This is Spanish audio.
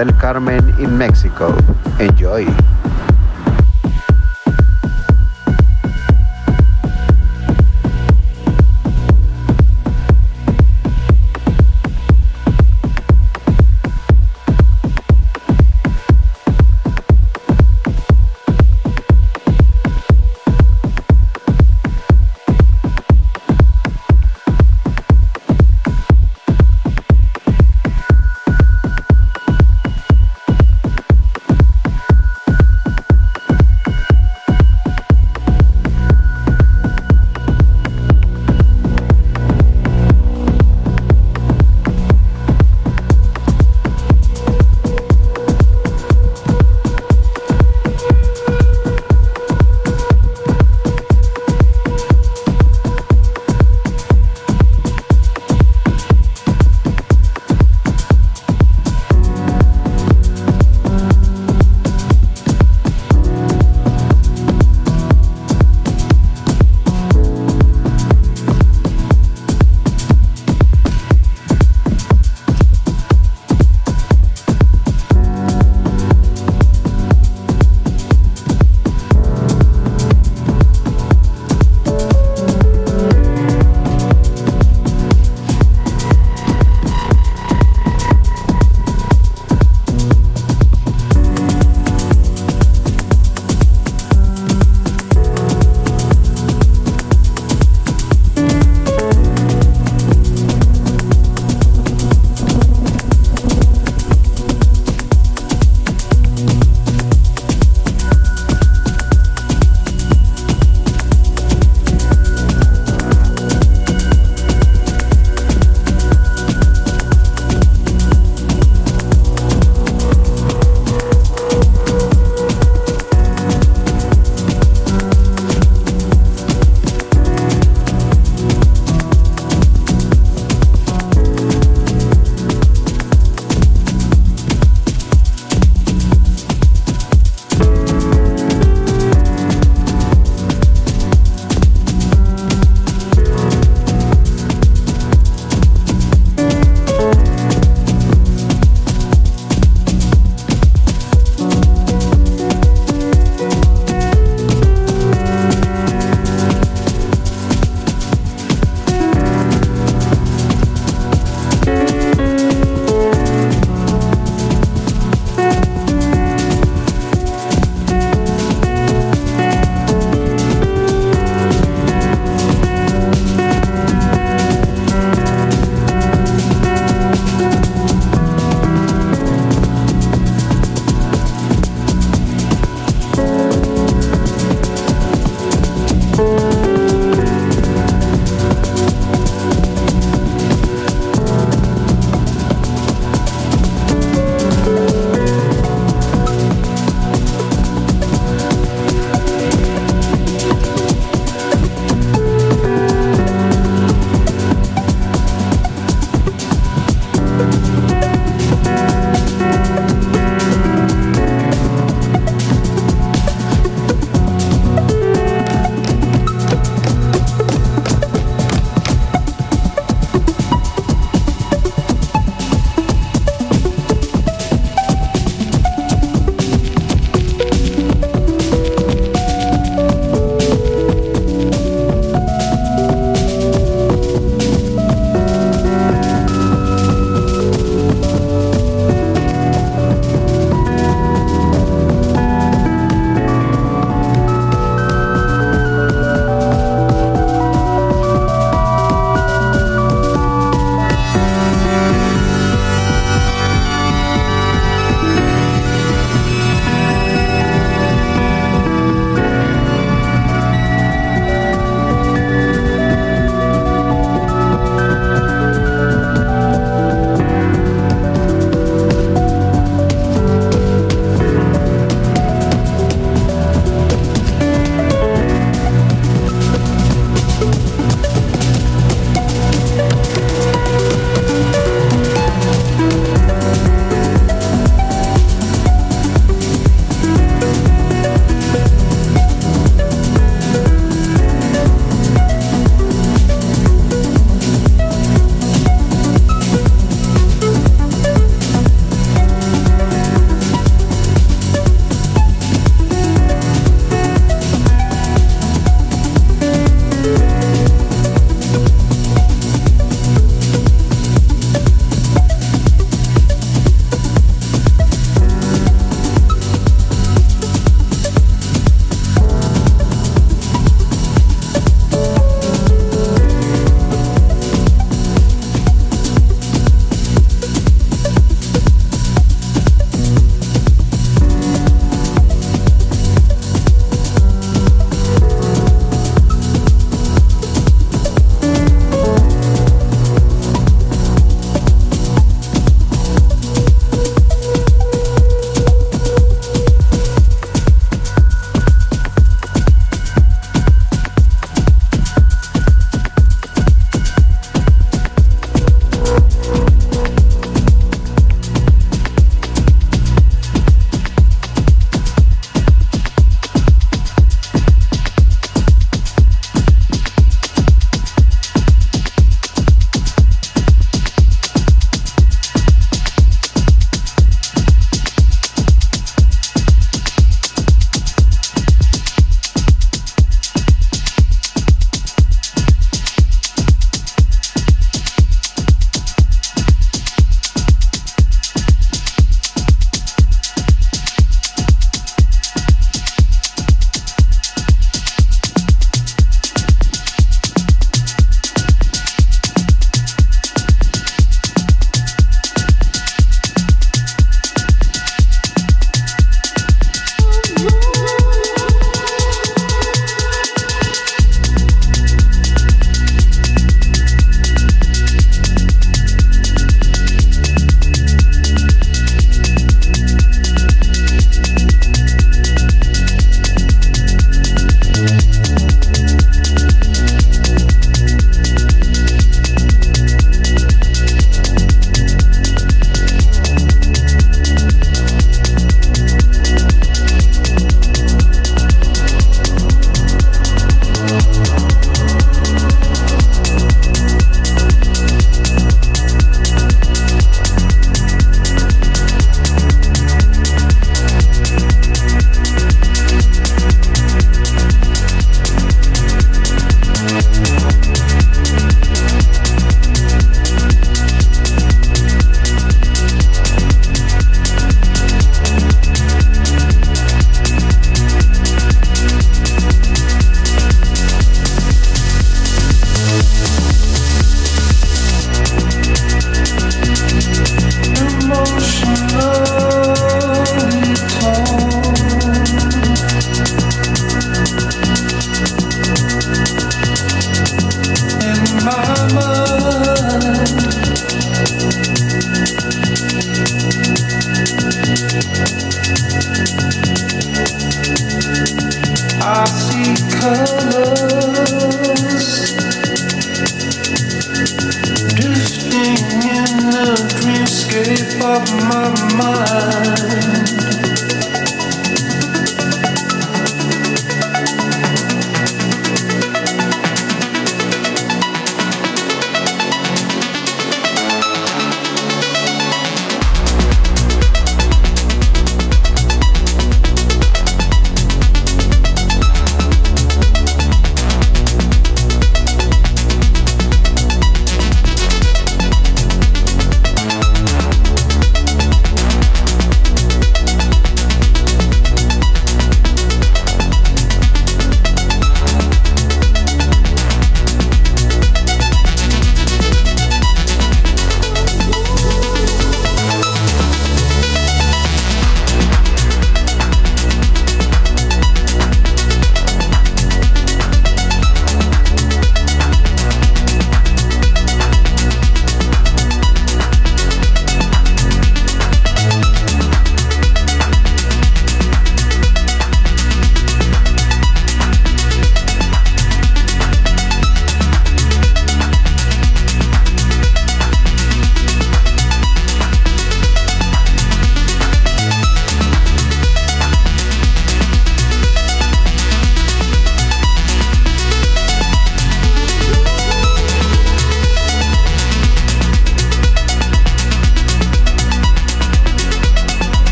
del Carmen in Mexico. Enjoy!